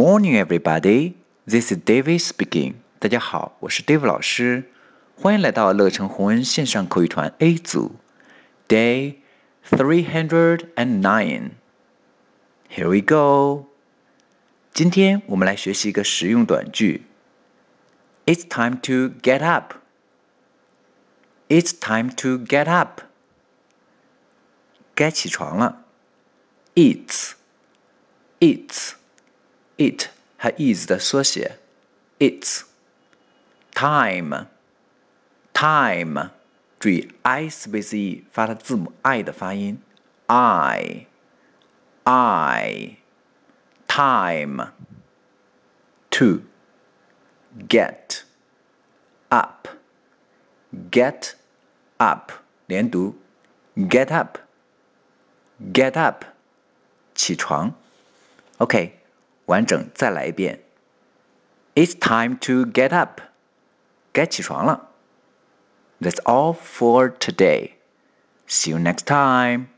morning, everybody. This is David speaking. 大家好，我是 David 老师，欢迎来到乐成宏恩线上口语团 A 组，Day three hundred and nine. Here we go. 今天我们来学习一个实用短句。It's time to get up. It's time to get up. 该起床了。It's, it's, it 和 is 的缩写。It's time, time，注意 i 是贝斯 e 发的字母 i 的发音。I, I, time to get up, get up 连读，get up。Get up，起床。OK， 完整再来一遍。It's time to get up，该起床了。That's all for today. See you next time.